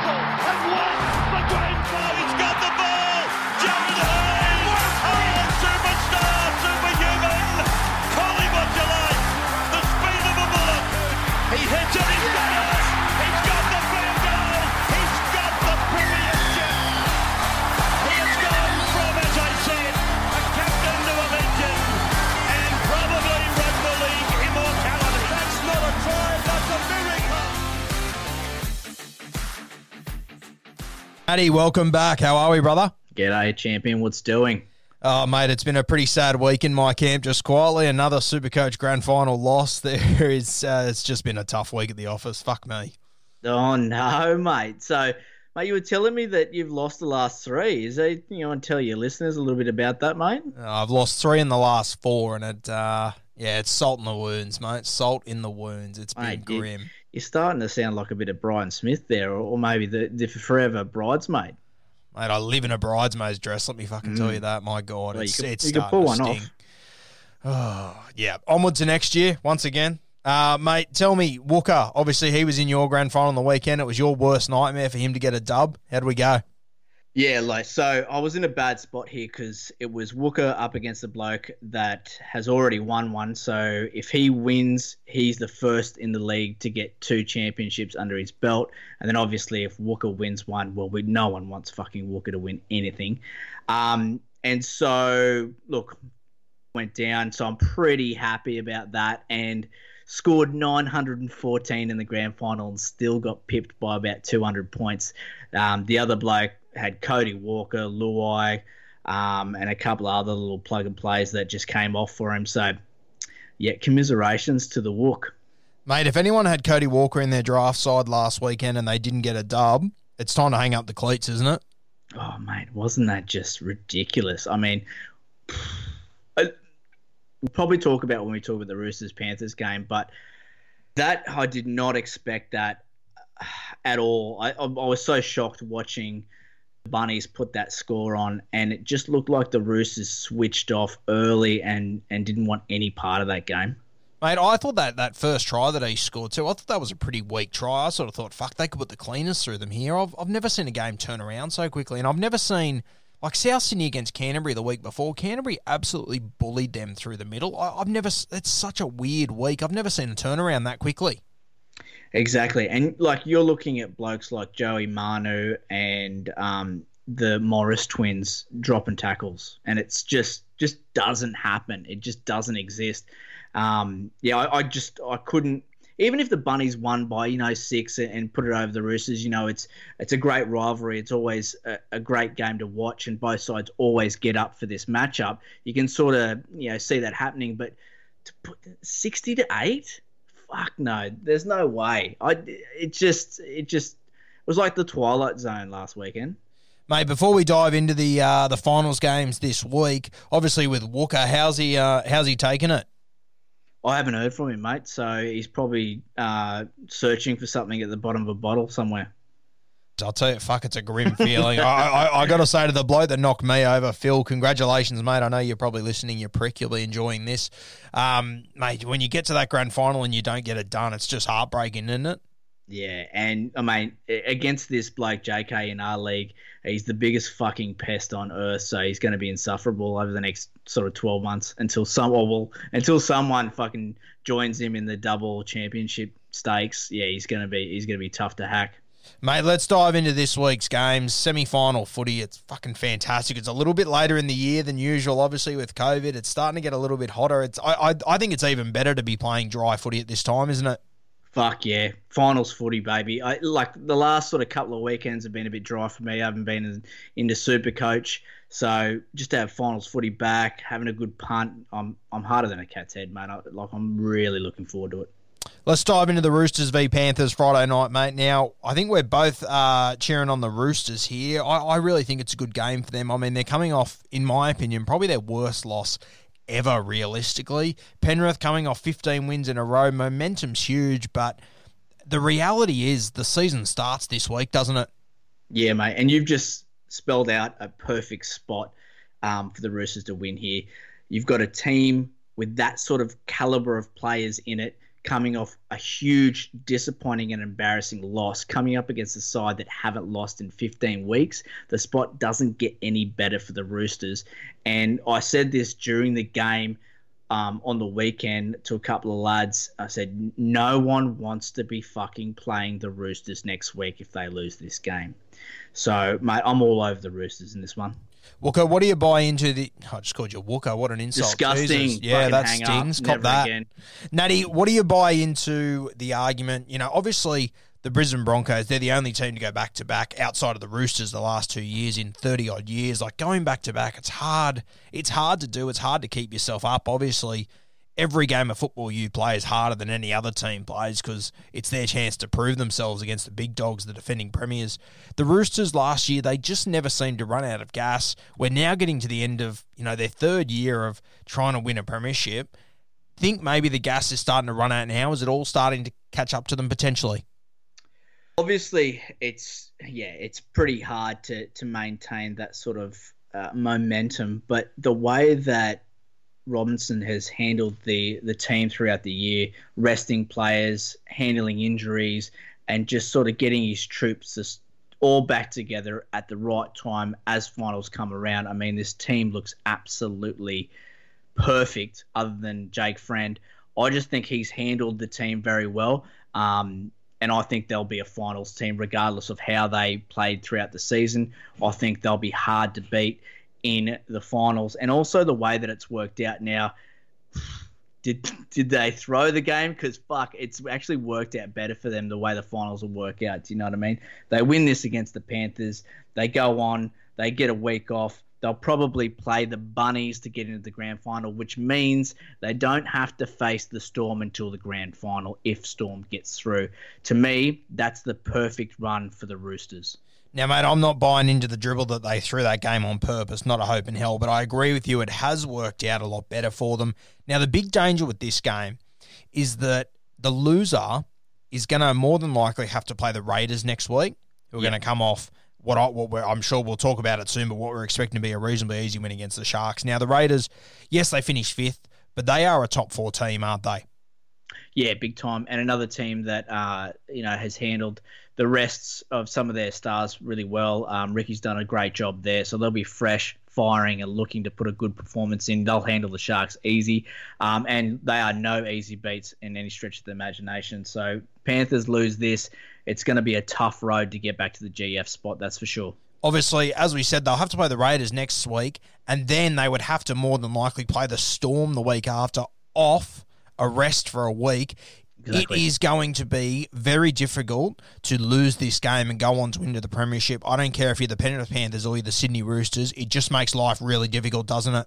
Newcastle Addy, welcome back. How are we, brother? G'day, champion. What's doing? Oh, mate, it's been a pretty sad week in my camp. Just quietly, another Supercoach Grand Final loss. There is, uh, it's just been a tough week at the office. Fuck me. Oh no, mate. So, mate, you were telling me that you've lost the last three. Is there anything you want to tell your listeners a little bit about that, mate? Uh, I've lost three in the last four, and it, uh, yeah, it's salt in the wounds, mate. Salt in the wounds. It's been Mate, you- grim. You're starting to sound like a bit of Brian Smith there, or, or maybe the, the forever bridesmaid. Mate, I live in a bridesmaid's dress. Let me fucking tell you that. My God, Mm. Well, you it's could- it's you starting pull to one sting. off. Oh, yeah. Onward to next year once again. Uh, mate, tell me, Wooker. Obviously, he was in your grand final on the weekend. It was your worst nightmare for him to get a dub. How do we go? Yeah, like so I was in a bad spot here because it was Wooker up against a bloke that has already won one. So if he wins, he's the first in the league to get two championships under his belt. And then obviously if Wooker wins one, well, we no one wants fucking Wooker to win anything. Um, and so look, went down. So I'm pretty happy about that and scored 914 in the grand final and still got pipped by about 200 points. Um, the other bloke had Cody Walker, Luai, um, and a couple of other little plug and plays that just came off for him. So, yeah, commiserations to the Wook. Mate, if anyone had Cody Walker in their draft side last weekend and they didn't get a dub, it's time to hang up the cleats, isn't it? Oh, mate, wasn't that just ridiculous? I mean, I, we'll probably talk about when we talk about the Roosters Panthers game, but that I did not expect that uh, at all. I, I, was so shocked watching Bunnies put that score on, and it just looked like the Roosters switched off early and, and didn't want any part of that game. Mate, I thought that that first try that he scored too, I thought that was a pretty weak try. I sort of thought, fuck, they could put the cleaners through them here. I've, I've never seen a game turn around so quickly, and I've never seen, like South Sydney against Canterbury the week before, Canterbury absolutely bullied them through the middle. I, I've never, it's such a weird week. I've never seen a turnaround that quickly. Exactly, and like you're looking at blokes like Joey Manu and um, the Morris twins dropping tackles, and it's just just doesn't happen. It just doesn't exist. Um, yeah, I, I just I couldn't. Even if the Bunnies won by you know six and- put it over the Roosters, you know it's it's a great rivalry. It's always a, a great game to watch, and both sides always get up for this matchup. You can sort of you know see that happening, but to put sixty to eight, fuck no, there's no way. I it just it just it was like the Twilight Zone last weekend. Mate, before we dive into the uh, the finals games this week, obviously with Wooker, how's he uh, how's he taking it? I haven't heard from him, mate. So he's probably uh, searching for something at the bottom of a bottle somewhere. I'll tell you, fuck, it's a grim feeling. I, I, I got to say to the bloke that knocked me over, Phil, congratulations, mate. I know you're probably listening, you prick, you'll be enjoying this. Um, mate, when you get to that grand final and you don't get it done, it's just heartbreaking, isn't it? Yeah, and I mean, against this bloke JK in our league, he's the biggest fucking pest on earth. So he's going to be insufferable over the next sort of twelve months until some, or well, until someone fucking joins him in the double championship stakes. Yeah, he's going to be he's going to be tough to hack. Mate, let's dive into this week's games. Semi final footy. It's fucking fantastic. It's a little bit later in the year than usual, obviously, with COVID. It's starting to get a little bit hotter. It's I, I, I think it's even better to be playing dry footy at this time, isn't it? Fuck yeah, finals footy, baby. I like the last sort of couple of weekends have been a bit dry for me. I haven't been in, into Super Coach, so just to have finals footy back, having a good punt, I'm I'm harder than a cat's head, mate. I, like I'm really looking forward to it. Let's dive into the Roosters v Panthers Friday night, mate. Now, I think we're both uh, cheering on the Roosters here. I, I really think it's a good game for them. I mean, they're coming off, in my opinion, probably their worst loss ever, realistically. Penrith coming off 15 wins in a row. Momentum's huge, but the reality is the season starts this week, doesn't it? Yeah, mate. And you've just spelled out a perfect spot um, for the Roosters to win here. You've got a team with that sort of caliber of players in it coming off a huge, disappointing, and embarrassing loss, coming up against a side that haven't lost in 15 weeks. The spot doesn't get any better for the Roosters. And I said this during the game um, on the weekend to a couple of lads. I said, no one wants to be fucking playing the Roosters next week if they lose this game. So, mate, I'm all over the Roosters in this one. Wooker, what do you buy into the? I just called you Wooker. What an insult! Disgusting. Jesus. Yeah, that stings. Cop that. Again. Natty, what do you buy into the argument? You know, obviously the Brisbane Broncos, they're the only team to go back to back outside of the Roosters the last two years in 30 odd years. Like going back to back, it's hard. It's hard to do. It's hard to keep yourself up, obviously every game of football you play is harder than any other team plays because it's their chance to prove themselves against the big dogs, the defending premiers. The Roosters last year, they just never seemed to run out of gas. We're now getting to the end of, you know, their third year of trying to win a premiership. Think maybe the gas is starting to run out now. Is it all starting to catch up to them potentially? Obviously, it's yeah, it's pretty hard to to maintain that sort of uh, momentum. But the way that Robinson has handled the the team throughout the year, resting players, handling injuries, and just sort of getting his troops just all back together at the right time as finals come around. I mean, this team looks absolutely perfect, other than Jake Friend. I just think he's handled the team very well. Um, and I think they'll be a finals team regardless of how they played throughout the season. I think they'll be hard to beat in the finals, and also the way that it's worked out now. Did did they throw the game? Because fuck, it's actually worked out better for them the way the finals will work out. Do you know what I mean? They win this against the Panthers. They go on. They get a week off. They'll probably play the Bunnies to get into the grand final, which means they don't have to face the Storm until the grand final if Storm gets through. To me, that's the perfect run for the Roosters. Now, mate, I'm not buying into the dribble that they threw that game on purpose, not a hope in hell, but I agree with you. It has worked out a lot better for them. Now, the big danger with this game is that the loser is going to more than likely have to play the Raiders next week, who are going to come off what, I, what I'm sure we'll talk about it soon, but what we're expecting to be a reasonably easy win against the Sharks. Now, the Raiders, yes, they finished fifth, but they are a top four team, aren't they? Yeah, big time. And another team that uh, you know has handled the rests of some of their stars really well. Um, Ricky's done a great job there, so they'll be fresh, firing, and looking to put a good performance in. They'll handle the Sharks easy, um, and they are no easy beats in any stretch of the imagination. So Panthers lose this, it's going to be a tough road to get back to the GF spot. That's for sure. Obviously, as we said, they'll have to play the Raiders next week, and then they would have to more than likely play the Storm the week after off a rest for a week. Exactly. It is going to be very difficult to lose this game and go on to win the premiership. I don't care if you're the Penrith Panthers or you're the Sydney Roosters. It just makes life really difficult, doesn't it?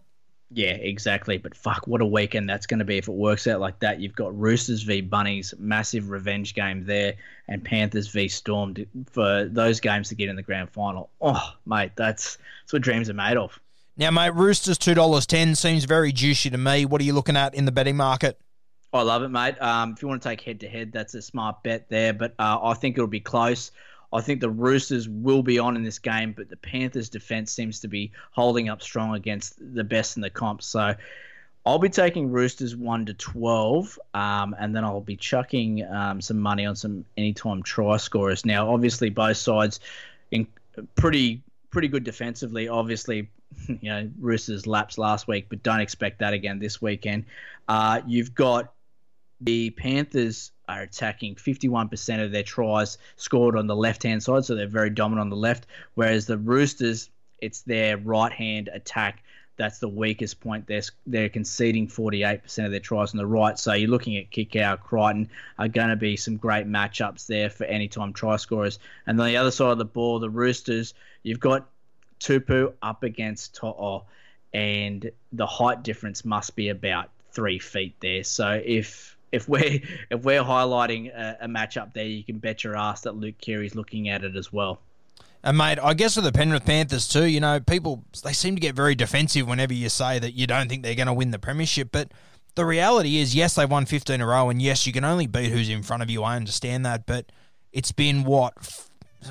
Yeah, exactly. But fuck, what a weekend that's going to be if it works out like that. You've got Roosters v Bunnies, massive revenge game there, and Panthers v Storm for those games to get in the grand final. Oh, mate, that's that's what dreams are made of. Now, mate, Roosters two dollars ten seems very juicy to me. What are you looking at in the betting market? I love it, mate. Um, if you want to take head to head, that's a smart bet there. But uh, I think it'll be close. I think the Roosters will be on in this game, but the Panthers' defense seems to be holding up strong against the best in the comp. So I'll be taking Roosters one to twelve, um, and then I'll be chucking um, some money on some anytime try scorers. Now, obviously, both sides in pretty pretty good defensively. Obviously, you know Roosters lapsed last week, but don't expect that again this weekend. Uh, you've got the Panthers are attacking 51% of their tries scored on the left hand side, so they're very dominant on the left. Whereas the Roosters, it's their right hand attack that's the weakest point. They're, they're conceding 48% of their tries on the right. So you're looking at Kikau, Crichton are going to be some great matchups there for anytime try scorers. And on the other side of the ball, the Roosters, you've got Tupou up against To'o, and the height difference must be about three feet there. So if if we're if we're highlighting a, a matchup there, you can bet your ass that Luke Keary's looking at it as well. And mate, I guess with the Penrith Panthers too, you know, people they seem to get very defensive whenever you say that you don't think they're going to win the premiership, but the reality is, yes, they won 15 in a row, and yes, you can only beat who's in front of you. I understand that, but it's been what,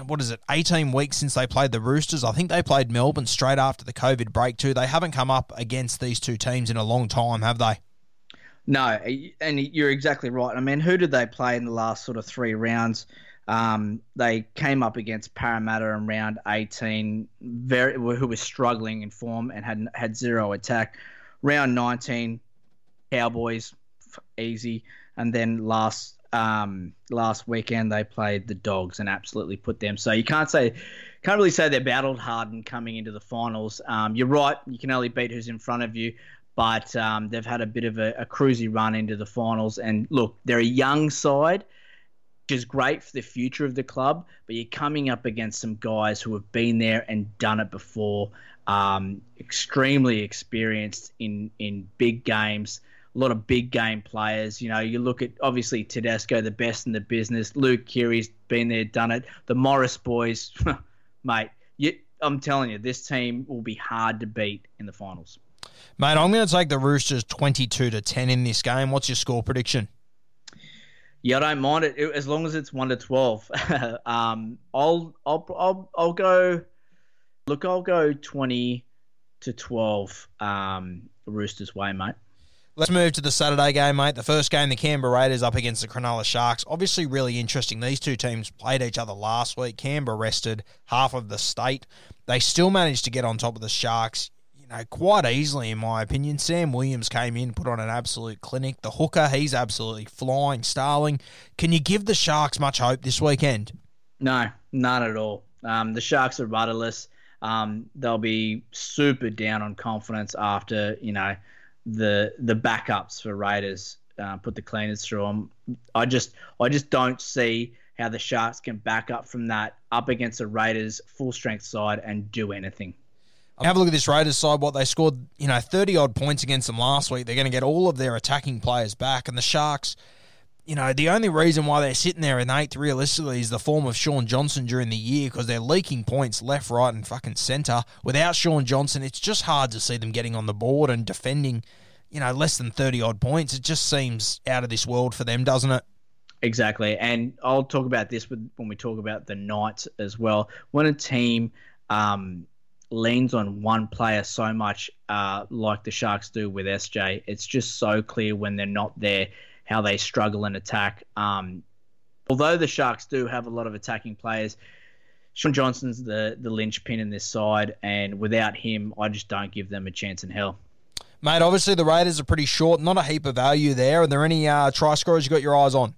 what is it, 18 weeks since they played the Roosters. I think they played Melbourne straight after the COVID break too. They haven't come up against these two teams in a long time, have they? No, and you're exactly right. I mean, who did they play in the last sort of three rounds? Um, they came up against Parramatta in round 18, very who was struggling in form and had had zero attack. Round 19, Cowboys, easy, and then last um, last weekend they played the Dogs and absolutely put them. So you can't say, can't really say they're battled hard and coming into the finals. Um, you're right, you can only beat who's in front of you. But um, they've had a bit of a, a cruisy run into the finals, and look, they're a young side which is great for the future of the club, but you're coming up against some guys who have been there and done it before, um, extremely experienced in, in big games, a lot of big game players. You know, you look at obviously Tedesco, the best in the business. Luke Keary's been there, done it. The Morris boys, mate, you, I'm telling you, this team will be hard to beat in the finals. Mate, I'm going to take the Roosters 22 to 10 in this game. What's your score prediction? Yeah, I don't mind it as long as it's one to twelve. um, I'll, I'll, I'll, I'll go. Look, I'll go twenty to twelve. Um, Roosters way, mate. Let's move to the Saturday game, mate. The first game, the Canberra Raiders up against the Cronulla Sharks. Obviously, really interesting. These two teams played each other last week. Canberra rested half of the state. They still managed to get on top of the Sharks know, quite easily, in my opinion. Sam Williams came in, put on an absolute clinic. The hooker, he's absolutely flying. Starling, can you give the Sharks much hope this weekend? No, none at all. Um, the Sharks are rudderless. Um, they'll be super down on confidence after you know the the backups for Raiders uh, put the cleaners through them. I just I just don't see how the Sharks can back up from that up against the Raiders full strength side and do anything. Have a look at this Raiders side. What they scored, you know, thirty odd points against them last week. They're going to get all of their attacking players back, and the Sharks. You know, the only reason why they're sitting there in eighth realistically is the form of Shaun Johnson during the year because they're leaking points left, right, and fucking centre. Without Shaun Johnson, it's just hard to see them getting on the board and defending, you know, less than 30 odd points. It just seems out of this world for them, doesn't it? Exactly. And I'll talk about this when we talk about the Knights as well. When a team um, leans on one player so much, uh, like the Sharks do with SJ. It's just so clear when they're not there how they struggle in attack. Um, although the Sharks do have a lot of attacking players, Shaun Johnson's the the linchpin in this side, and without him, I just don't give them a chance in hell. Mate, obviously the Raiders are pretty short, not a heap of value there. Are there any uh, try scorers you got your eyes on?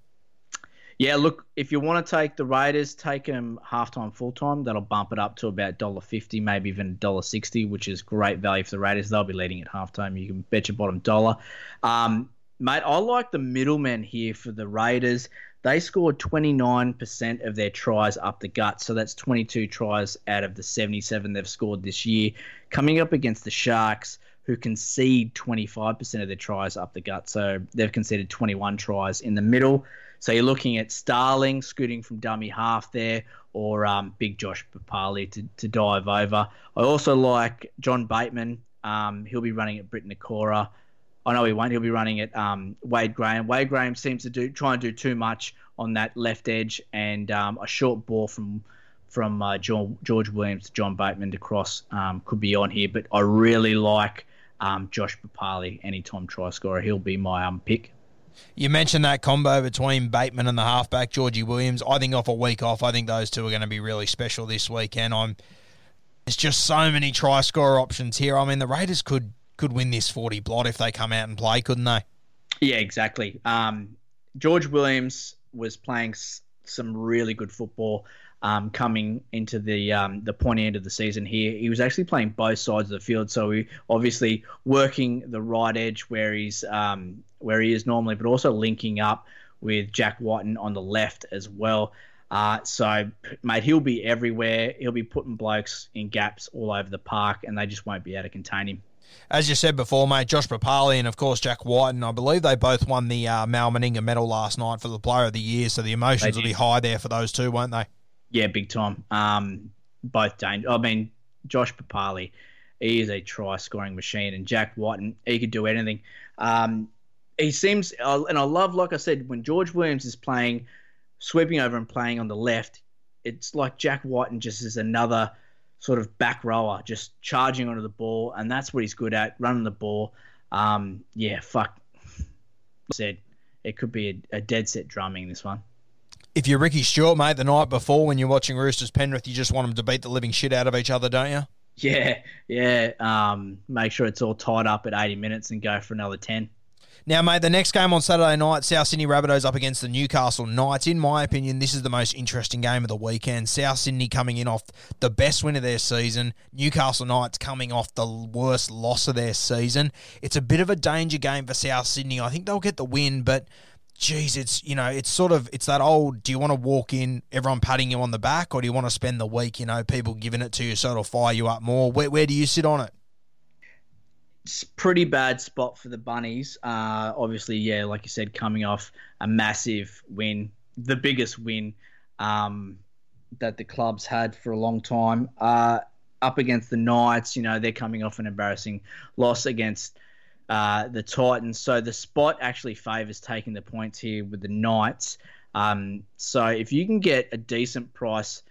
Yeah, look, if you want to take the Raiders, take them halftime, full time. That'll bump it up to about dollar fifty, maybe even dollar sixty, which is great value for the Raiders. They'll be leading at halftime. You can bet your bottom dollar. Um, mate, I like the middlemen here for the Raiders. They scored 29% of their tries up the gut, so that's 22 tries out of the 77 they've scored this year. Coming up against the Sharks, who concede 25% of their tries up the gut, so they've conceded 21 tries in the middle. So you're looking at Starling scooting from dummy half there, or um, Big Josh Papalii to, to dive over. I also like John Bateman. Um, he'll be running at Briton Nikora. I know he won't. He'll be running at um, Wade Graham. Wade Graham seems to do try and do too much on that left edge, and um, a short ball from from uh, George Williams to John Bateman to cross um, could be on here. But I really like um, Josh Papalii, anytime try scorer. He'll be my um, pick. You mentioned that combo between Bateman and the halfback Georgie Williams. I think off a week off, I think those two are going to be really special this weekend. I'm there's just so many try scorer options here. I mean, the Raiders could could win this 40 blot if they come out and play, couldn't they? Yeah, exactly. Um, George Williams was playing s- some really good football um, coming into the um, the pointy end of the season here. He was actually playing both sides of the field, so he obviously working the right edge where he's um, where he is normally, but also linking up with Jack Wighton on the left as well. Uh, so, mate, he'll be everywhere. He'll be putting blokes in gaps all over the park, and they just won't be able to contain him. As you said before, mate, Josh Papalii and, of course, Jack Wighton, I believe they both won the uh, Mal Meninga medal last night for the Player of the Year, so the emotions will be high there for those two, won't they? Yeah, big time. Um, both dangerous. I mean, Josh Papalii, he is a try scoring machine, and Jack Wighton, he could do anything. Um, he seems, uh, and I love, like I said, when George Williams is playing, sweeping over and playing on the left, it's like Jack Wighton just is another sort of back rower, just charging onto the ball, and that's what he's good at, running the ball. Um, yeah, fuck. Said it could be a, a dead set drumming this one. If you're Ricky Stuart, mate, the night before when you're watching Roosters Penrith, you just want them to beat the living shit out of each other, don't you? Yeah, yeah. Um, make sure it's all tied up at 80 minutes and go for another 10. Now, mate, the next game on Saturday night, South Sydney Rabbitohs up against the Newcastle Knights. In my opinion, this is the most interesting game of the weekend. South Sydney coming in off the best win of their season. Newcastle Knights coming off the worst loss of their season. It's a bit of a danger game for South Sydney. I think they'll get the win, but geez, it's you know, it's sort of it's that old. Do you want to walk in, everyone patting you on the back, or do you want to spend the week, you know, people giving it to you so it'll fire you up more? Where, where do you sit on it? Pretty bad spot for the Bunnies. Uh, obviously, yeah, like you said, coming off a massive win, the biggest win um, that the club's had for a long time. Uh, up against the Knights, you know, they're coming off an embarrassing loss against uh, the Titans. So the spot actually favours taking the points here with the Knights. Um, so if you can get a decent price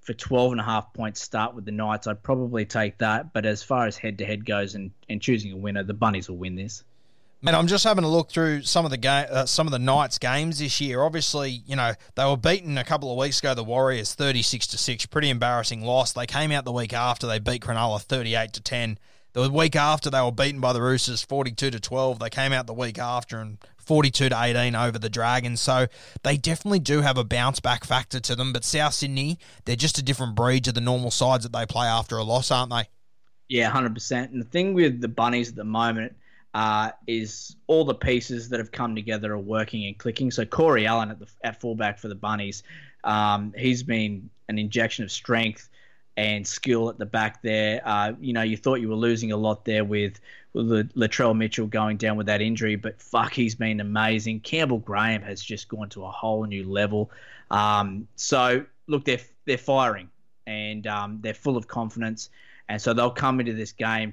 for 12 and a half points start with the Knights, I'd probably take that. But as far as head to head goes and, and choosing a winner, the Bunnies will win this. Man, I'm just having a look through some of the game, uh, some of the Knights games this year. Obviously, you know they were beaten a couple of weeks ago. The Warriors, 36 to six, pretty embarrassing loss. They came out the week after they beat Cronulla 38 to 10. The week after they were beaten by the Roosters 42 to 12. They came out the week after and 42 to 18 over the Dragons. So they definitely do have a bounce back factor to them. But South Sydney, they're just a different breed to the normal sides that they play after a loss, aren't they? Yeah, 100%. And the thing with the Bunnies at the moment uh, is all the pieces that have come together are working and clicking. So Corey Allan at the at fullback for the Bunnies, um, he's been an injection of strength and skill at the back there. Uh, you know, you thought you were losing a lot there with, with Latrell Mitchell going down with that injury, but fuck, he's been amazing. Campbell Graham has just gone to a whole new level. Um, so look, they're they're firing and um, they're full of confidence, and so they'll come into this game.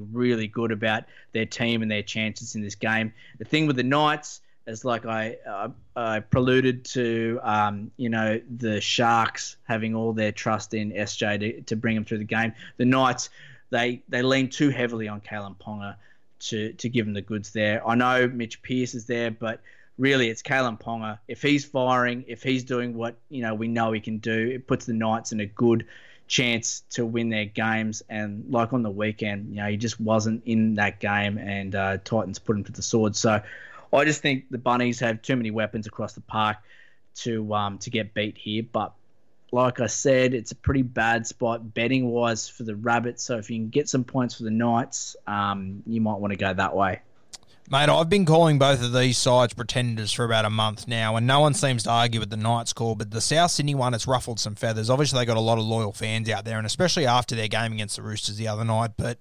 Really good about their team and their chances in this game. The thing with the Knights is like I, uh, I preluded to, um, you know, the Sharks having all their trust in SJ to, to bring them through the game. The Knights, they, they lean too heavily on Kalyn Ponga to, to give them the goods there. I know Mitch Pearce is there, but – really it's Kalyn Ponga. If he's firing, if he's doing what you know we know he can do, it puts the Knights in a good chance to win their games. And like on the weekend, you know, he just wasn't in that game, and uh, Titans put him to the sword. So I just think the Bunnies have too many weapons across the park to um, to get beat here. But like I said, it's a pretty bad spot betting wise for the Rabbits. So if you can get some points for the Knights, um, you might want to go that way. Mate, I've been calling both of these sides pretenders for about a month now, and no one seems to argue with the Knights call. But the South Sydney one has ruffled some feathers. Obviously, they got a lot of loyal fans out there, and especially after their game against the Roosters the other night. But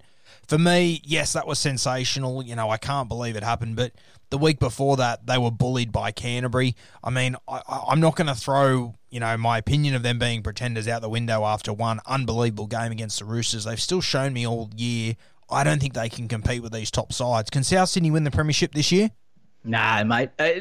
for me, yes, that was sensational. You know, I can't believe it happened. But the week before that, they were bullied by Canterbury. I mean, I, I'm not going to throw you know my opinion of them being pretenders out the window after one unbelievable game against the Roosters. They've still shown me all year I don't think they can compete with these top sides. Can South Sydney win the premiership this year? Nah, mate. Uh,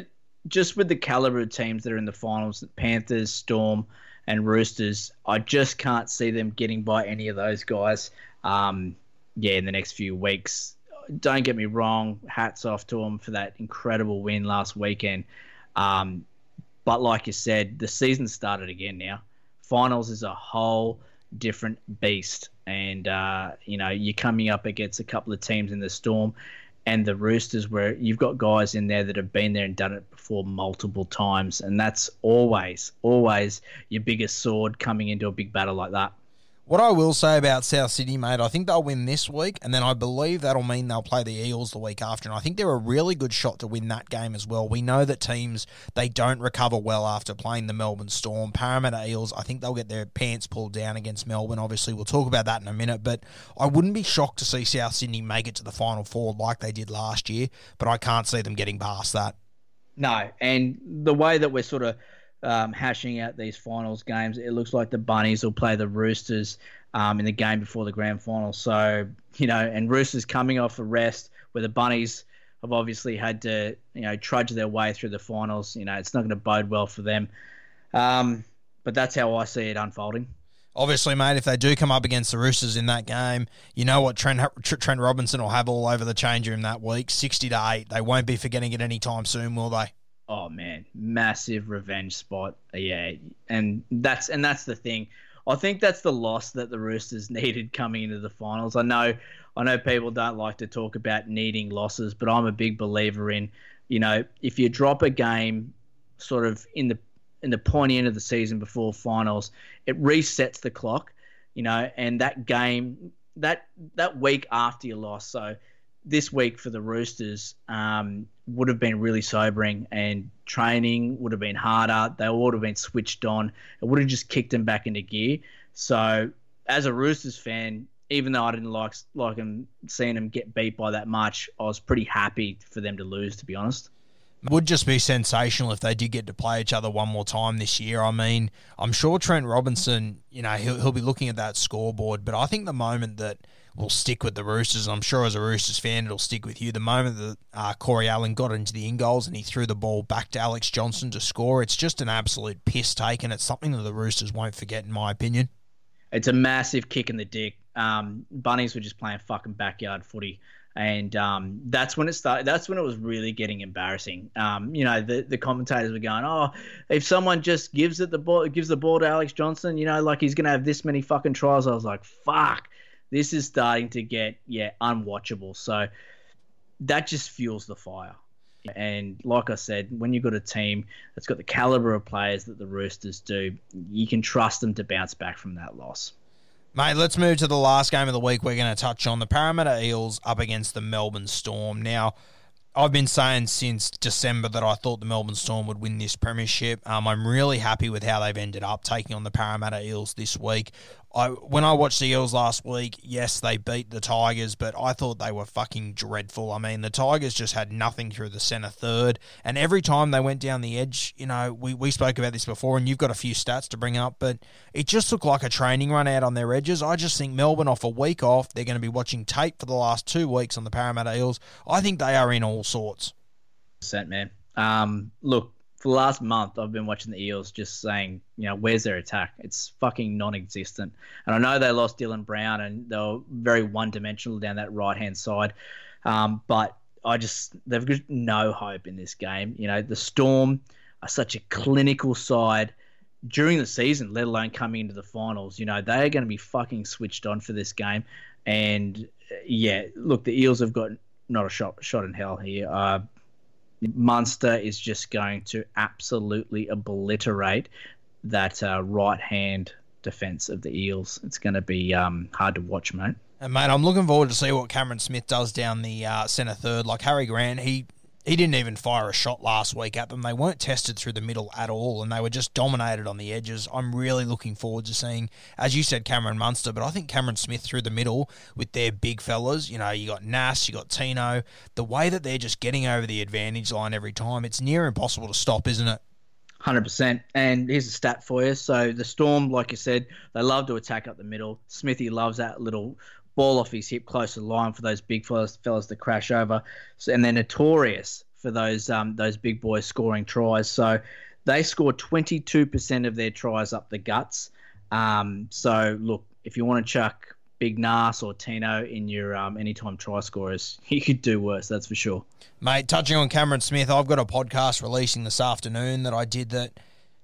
just with the caliber of teams that are in the finals, Panthers, Storm, and Roosters, I just can't see them getting by any of those guys. Um, yeah, in the next few weeks. Don't get me wrong. Hats off to them for that incredible win last weekend. Um, but like you said, the season started again now. Finals is a whole different beast. And, uh, you know, you're coming up against a couple of teams in the Storm and the Roosters where you've got guys in there that have been there and done it before multiple times. And that's always, always your biggest sword coming into a big battle like that. What I will say about South Sydney, mate, I think they'll win this week, and then I believe that'll mean they'll play the Eels the week after. And I think they're a really good shot to win that game as well. We know that teams they don't recover well after playing the Melbourne Storm. Parramatta Eels, I think they'll get their pants pulled down against Melbourne. Obviously, we'll talk about that in a minute, but I wouldn't be shocked to see South Sydney make it to the final four like they did last year, but I can't see them getting past that. No, and the way that we're sort of um, hashing out these finals games, it looks like the Bunnies will play the Roosters um, in the game before the grand final. So, you know, and Roosters coming off a rest where the Bunnies have obviously had to, you know, trudge their way through the finals. You know, it's not going to bode well for them. Um, but that's how I see it unfolding. Obviously, mate, if they do come up against the Roosters in that game, you know what Trent, Trent Robinson will have all over the change room that week 60 to 8. They won't be forgetting it anytime soon, will they? Oh man, massive revenge spot. Yeah, and that's and that's the thing. I think that's the loss that the Roosters needed coming into the finals. I know, I know people don't like to talk about needing losses, but I'm a big believer in, you know, if you drop a game, sort of in the in the pointy end of the season before finals, it resets the clock, you know, and that game that that week after your loss. So this week for the Roosters um, would have been really sobering, and training would have been harder. They would have been switched on. It would have just kicked them back into gear. So, as a Roosters fan, even though I didn't like like them seeing them get beat by that much, I was pretty happy for them to lose. To be honest. Would just be sensational if they did get to play each other one more time this year. I mean, I'm sure Trent Robinson, you know, he'll, he'll be looking at that scoreboard, but I think the moment that will stick with the Roosters. I'm sure as a Roosters fan, it'll stick with you. The moment that uh, Corey Allan got into the in goals and he threw the ball back to Alex Johnston to score, it's just an absolute piss take, and it's something that the Roosters won't forget, in my opinion. It's a massive kick in the dick. Um, Bunnies were just playing fucking backyard footy. And um, that's when it started. That's when it was really getting embarrassing. Um, you know, the, the commentators were going, "Oh, if someone just gives it the ball, gives the ball to Alex Johnston, you know, like he's gonna have this many fucking tries." I was like, "Fuck!" This is starting to get yeah unwatchable. So that just fuels the fire. And like I said, when you've got a team that's got the caliber of players that the Roosters do, you can trust them to bounce back from that loss. Mate, let's move to the last game of the week. We're going to touch on the Parramatta Eels up against the Melbourne Storm. Now, I've been saying since December that I thought the Melbourne Storm would win this premiership. Um, I'm really happy with how they've ended up taking on the Parramatta Eels this week. I when I watched the Eels last week, yes, they beat the Tigers, but I thought they were fucking dreadful. I mean, the Tigers just had nothing through the centre third, and every time they went down the edge, you know, we, we spoke about this before, and you've got a few stats to bring up, but it just looked like a training run out on their edges. I just think Melbourne off a week off, they're going to be watching tape for the last two weeks on the Parramatta Eels. I think they are in all sorts. Percent man. Um, look, for the last month, I've been watching the Eels just saying, you know, where's their attack? It's fucking non existent. And I know they lost Dylan Brown and they were very one dimensional down that right hand side. Um, but I just, they've got no hope in this game. You know, the Storm are such a clinical side during the season, let alone coming into the finals. You know, they are going to be fucking switched on for this game. And yeah, look, the Eels have got not a shot shot in hell here. Uh, Munster is just going to absolutely obliterate that uh, right hand defense of the Eels. It's going to be um, hard to watch, mate. And mate, I'm looking forward to see what Cameron Smith does down the uh, centre third. Like Harry Grant, he he didn't even fire a shot last week at them. They weren't tested through the middle at all, and they were just dominated on the edges. I'm really looking forward to seeing, as you said, Cameron Munster, but I think Cameron Smith through the middle with their big fellas. You know, you got Nas, you got Tino. The way that they're just getting over the advantage line every time, it's near impossible to stop, isn't it? Hundred percent. And here's a stat for you. So the Storm, like you said, they love to attack up the middle. Smithy loves that little ball off his hip close to the line for those big fellas, fellas to crash over. So, and they're notorious for those um, those big boys scoring tries. So they score 22% of their tries up the guts. Um, so look, if you want to chuck Big Nas or Tino in your um, anytime try scorers, you could do worse, that's for sure. Mate, touching on Cameron Smith, I've got a podcast releasing this afternoon that I did that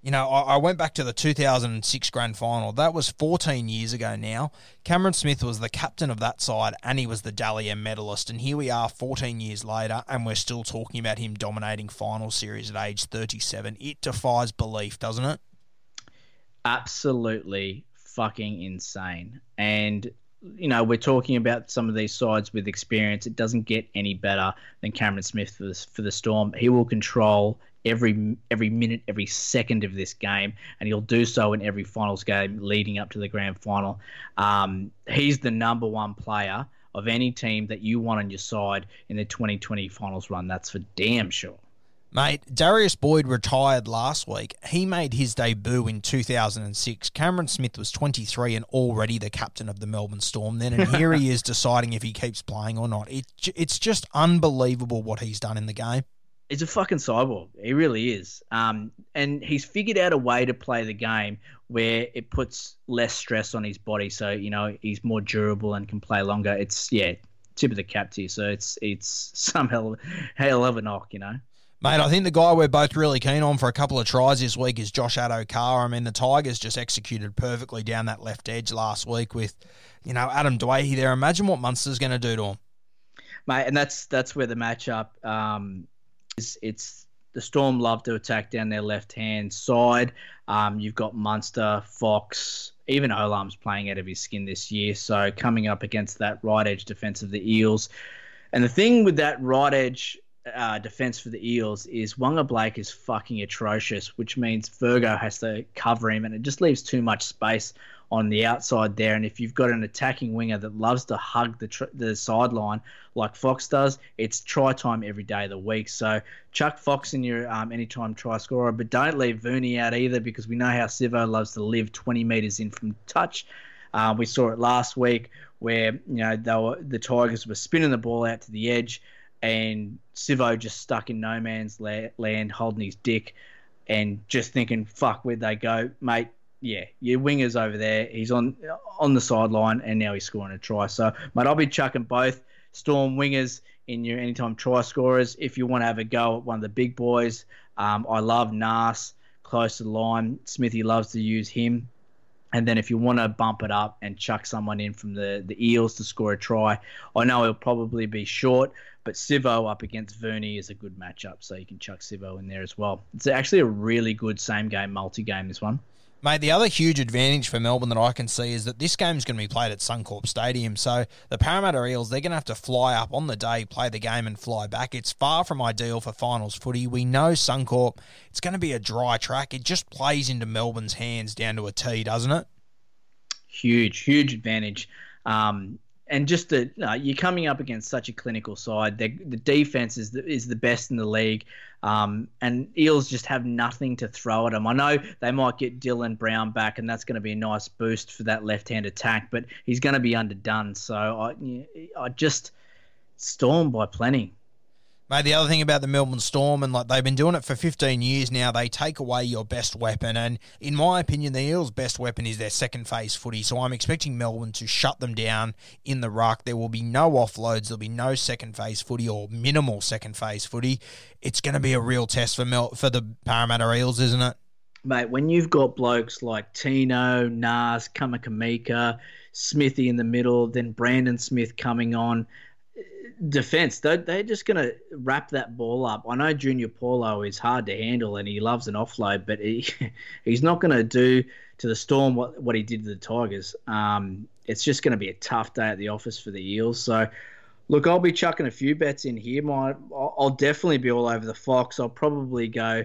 you know, I, I, went back to the 2006 grand final. That was 14 years ago now. Cameron Smith was the captain of that side and he was the Dally M medalist. And here we are 14 years later and we're still talking about him dominating final series at age 37. It defies belief, doesn't it? Absolutely fucking insane. And you know, we're talking about some of these sides with experience. It doesn't get any better than Cameron Smith for the, for the Storm. He will control every every minute, every second of this game, and he'll do so in every finals game leading up to the grand final. Um, he's the number one player of any team that you want on your side in the 2020 finals run. That's for damn sure. Mate, Darius Boyd retired last week. He made his debut in 2006. Cameron Smith was 23 and already the captain of the Melbourne Storm then, and here he is deciding if he keeps playing or not. It, it's just unbelievable what he's done in the game he's a fucking cyborg. He really is. Um, and he's figured out a way to play the game where it puts less stress on his body, so you know he's more durable and can play longer. It's yeah, tip of the cap to you. So it's it's some hell hell of a knock, you know. Mate, I think the guy we're both really keen on for a couple of tries this week is Josh Addo-Carr. I mean, the Tigers just executed perfectly down that left edge last week with, you know, Adam Doueihi there. Imagine what Munster's going to do to him. Mate, and that's that's where the matchup um, it's, it's the Storm love to attack down their left hand side. Um, you've got Munster, Fox, even Olam's playing out of his skin this year. So coming up against that right edge defense of the Eels. And the thing with that right edge uh, defense for the Eels is Waqa Blake is fucking atrocious, which means Virgo has to cover him, and it just leaves too much space on the outside there. And if you've got an attacking winger that loves to hug the tr- the sideline like Fox does, it's try time every day of the week. So chuck Fox in your um, anytime try scorer, but don't leave Vuni out either because we know how Sivo loves to live 20 metres in from touch. Uh, we saw it last week where you know they were, the Tigers were spinning the ball out to the edge, and Sivo just stuck in no man's land, holding his dick, and just thinking, "Fuck, where'd they go, mate?" yeah, your winger's over there. He's on on the sideline, and now he's scoring a try. So, mate, I'll be chucking both Storm wingers in your anytime try scorers. If you want to have a go at one of the big boys, um, I love Nas close to the line. Smithy loves to use him. And then if you want to bump it up and chuck someone in from the, the Eels to score a try, I know he'll probably be short, but Sivo up against Vuni is a good matchup, so you can chuck Sivo in there as well. It's actually a really good same game multi game, this one. Mate, the other huge advantage for Melbourne that I can see is that this game is going to be played at Suncorp Stadium. So the Parramatta Eels, they're going to have to fly up on the day, play the game, and fly back. It's far from ideal for finals footy. We know Suncorp, it's going to be a dry track. It just plays into Melbourne's hands down to a T, doesn't it? Huge, huge advantage. Um, and just the uh, you're coming up against such a clinical side. the defense is the, is the best in the league, um, and Eels just have nothing to throw at them. I know they might get Dylan Brown back, and that's going to be a nice boost for that left-hand attack, but he's going to be underdone. So I, I just storm by plenty. Mate, the other thing about the Melbourne Storm, and like they've been doing it for 15 years now, they take away your best weapon. And in my opinion, the Eels' best weapon is their second phase footy. So I'm expecting Melbourne to shut them down in the ruck. There will be no offloads. There'll be no second phase footy or minimal second phase footy. It's going to be a real test for Mel- for the Parramatta Eels, isn't it? Mate, when you've got blokes like Tino, Nas, Kamikamica, Smithy in the middle, then Brandon Smith coming on defense, they're, they're just going to wrap that ball up. I know Junior Paulo is hard to handle and he loves an offload, but he he's not going to do to the Storm what what he did to the Tigers. Um, it's just going to be a tough day at the office for the Eels. So, look, I'll be chucking a few bets in here. My, I'll definitely be all over the Fox. I'll probably go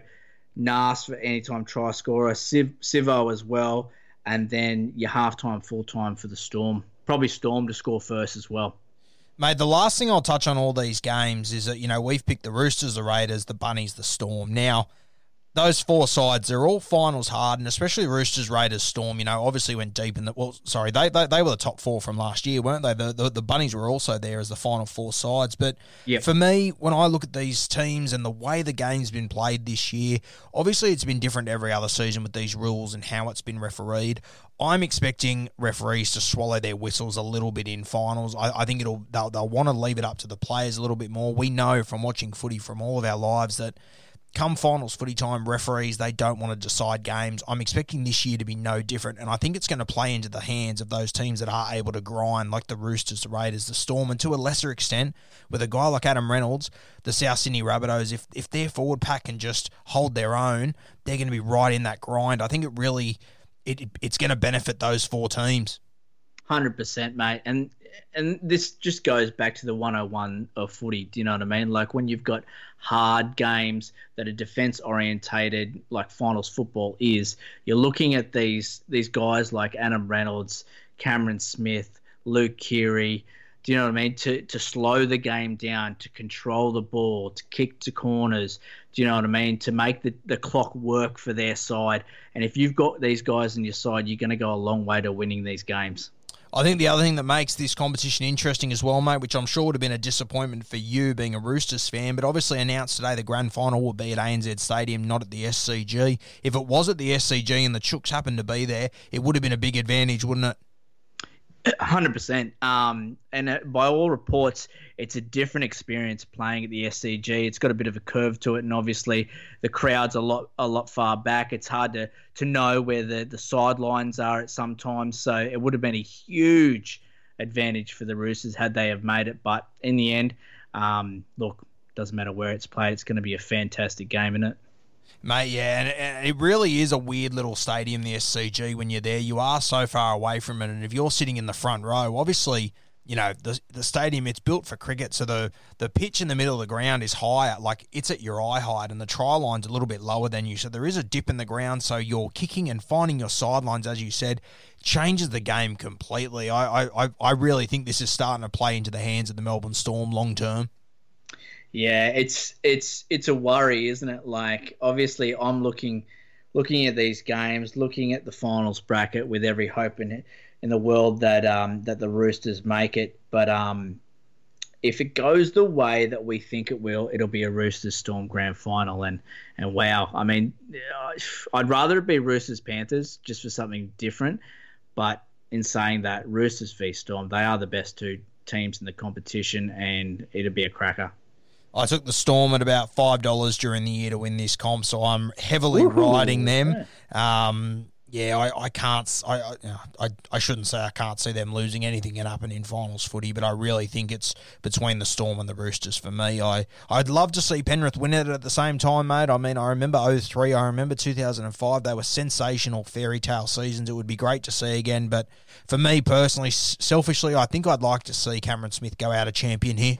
Nas for anytime try scorer, Civ, Sivo as well, and then your halftime, full time for the Storm. Probably Storm to score first as well. Mate, the last thing I'll touch on all these games is that, you know, we've picked the Roosters, the Raiders, the Bunnies, the Storm. Now, those four sides, they're all finals hard, and especially Roosters, Raiders, Storm, you know, obviously went deep in the. Well, sorry, they they, they were the top four from last year, weren't they? The, the, the Bunnies were also there as the final four sides. But Yep. for me, when I look at these teams and the way the game's been played this year, obviously it's been different every other season with these rules and how it's been refereed. I'm expecting referees to swallow their whistles a little bit in finals. I, I think it'll they'll, they'll want to leave it up to the players a little bit more. We know from watching footy from all of our lives that come finals footy time, referees they don't want to decide games. I'm expecting this year to be no different, and I think it's going to play into the hands of those teams that are able to grind, like the Roosters, the Raiders, the Storm, and to a lesser extent, with a guy like Adam Reynolds, the South Sydney Rabbitohs. If if their forward pack can just hold their own, they're going to be right in that grind. I think it really it, it it's going to benefit those four teams. Hundred percent, mate. And and this just goes back to the 101 of footy. Do you know what I mean? Like when you've got hard games that are defense orientated, like finals football is. You're looking at these these guys like Adam Reynolds, Cameron Smith, Luke Keary. Do you know what I mean? To to slow the game down, to control the ball, to kick to corners. Do you know what I mean? To make the, the clock work for their side. And if you've got these guys on your side, you're going to go a long way to winning these games. I think the other thing that makes this competition interesting as well, mate, which I'm sure would have been a disappointment for you being a Roosters fan, but obviously announced today the grand final will be at ANZ Stadium, not at the SCG. If it was at the SCG and the Chooks happened to be there, it would have been a big advantage, wouldn't it? Hundred percent. Um, and uh, by all reports, it's a different experience playing at the SCG. It's got a bit of a curve to it, and obviously the crowd's a lot a lot far back. It's hard to to know where the the sidelines are at sometimes. So it would have been a huge advantage for the Roosters had they have made it. But in the end, um, look, doesn't matter where it's played. It's going to be a fantastic game, isn't it? Mate, yeah, and, it really is a weird little stadium, the SCG, when you're there. You are so far away from it, and if you're sitting in the front row, obviously, you know, the the stadium, it's built for cricket, so the, the pitch in the middle of the ground is higher, like it's at your eye height, and the try line's a little bit lower than you, so there is a dip in the ground, so you're kicking and finding your sidelines, as you said, changes the game completely. I, I- I really think this is starting to play into the hands of the Melbourne Storm long term. Yeah, it's it's it's a worry, isn't it? Like obviously I'm looking looking at these games, looking at the finals bracket with every hope in in the world that um that the Roosters make it, but um if it goes the way that we think it will, it'll be a Roosters Storm grand final and and wow, I mean I'd rather it be Roosters Panthers just for something different, but in saying that Roosters v Storm, they are the best two teams in the competition and it'll be a cracker. I took the Storm at about five dollars during the year to win this comp, so I'm heavily riding them. Um, yeah, I, I can't. I I shouldn't say I can't see them losing anything and up and in finals footy, but I really think it's between the Storm and the Roosters for me. I I'd love to see Penrith win it at the same time, mate. I mean, I remember 03, I remember 2005. They were sensational fairy tale seasons. It would be great to see again, but for me personally, selfishly, I think I'd like to see Cameron Smith go out a champion here.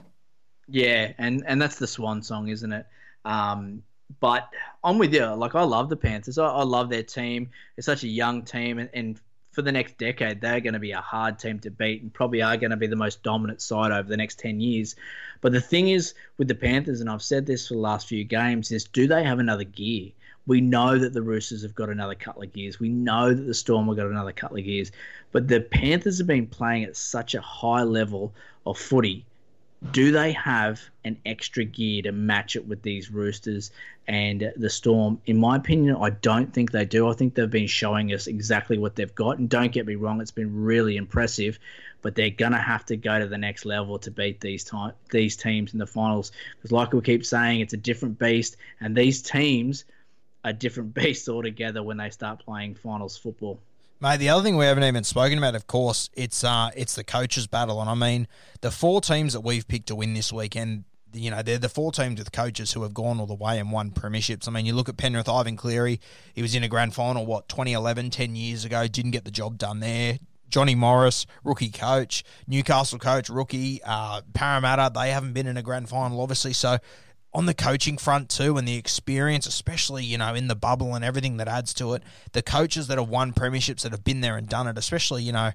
Yeah, and and that's the swan song, isn't it? Um, but I'm with you. Like I love the Panthers. I, I love their team. It's such a young team, and, and for the next decade, they're going to be a hard team to beat, and probably are going to be the most dominant side over the next ten years. But the thing is with the Panthers, and I've said this for the last few games, is do they have another gear? We know that the Roosters have got another couple of gears. We know that the Storm have got another couple of gears. But the Panthers have been playing at such a high level of footy do they have an extra gear to match it with these Roosters and the Storm? In my opinion, I don't think they do. I think they've been showing us exactly what they've got. And don't get me wrong, it's been really impressive, but they're going to have to go to the next level to beat these time, these teams in the finals. Because, like we keep saying, it's a different beast, and these teams are different beasts altogether when they start playing finals football. Mate, the other thing we haven't even spoken about, of course, it's uh, it's the coaches' battle, and I mean the four teams that we've picked to win this weekend. you know, they're the four teams with coaches who have gone all the way and won premierships. I mean, you look at Penrith, Ivan Cleary, he was in a grand final, what, 2011, 10 years ago, didn't get the job done there. Johnny Morris, rookie coach, Newcastle coach, rookie, uh, Parramatta, they haven't been in a grand final, obviously. So on the coaching front too and the experience, especially, you know, in the bubble and everything that adds to it, the coaches that have won premierships that have been there and done it, especially, you know,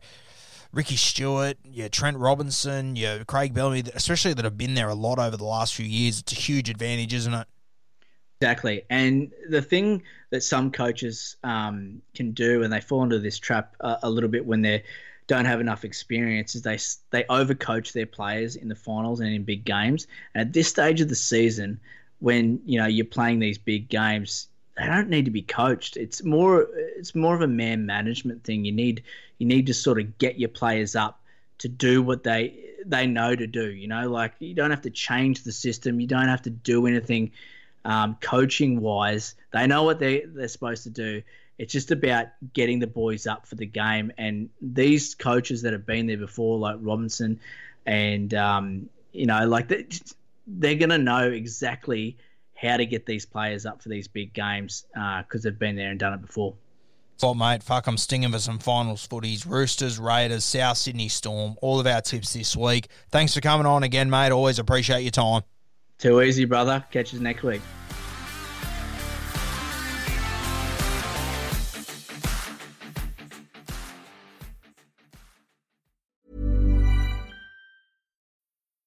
Ricky Stuart, yeah, Trent Robinson, yeah, Craig Bellamy, especially that have been there a lot over the last few years. It's a huge advantage, isn't it? Exactly. And the thing that some coaches um, can do, and they fall into this trap a, a little bit when they don't have enough experience, is they they overcoach their players in the finals and in big games. And at this stage of the season, when you know you're playing these big games, they don't need to be coached. It's more it's more of a man management thing. You need you need to sort of get your players up to do what they they know to do. You know, like you don't have to change the system. You don't have to do anything um, coaching wise. They know what they they're supposed to do. It's just about getting the boys up for the game. And these coaches that have been there before, like Robinson, and um, you know, like they, they're gonna know exactly how to get these players up for these big games because uh, they've been there and done it before. Well, mate, fuck, I'm stinging for some finals footies. Roosters, Raiders, South Sydney Storm, all of our tips this week. Thanks for coming on again, mate. Always appreciate your time. Too easy, brother. Catch you next week.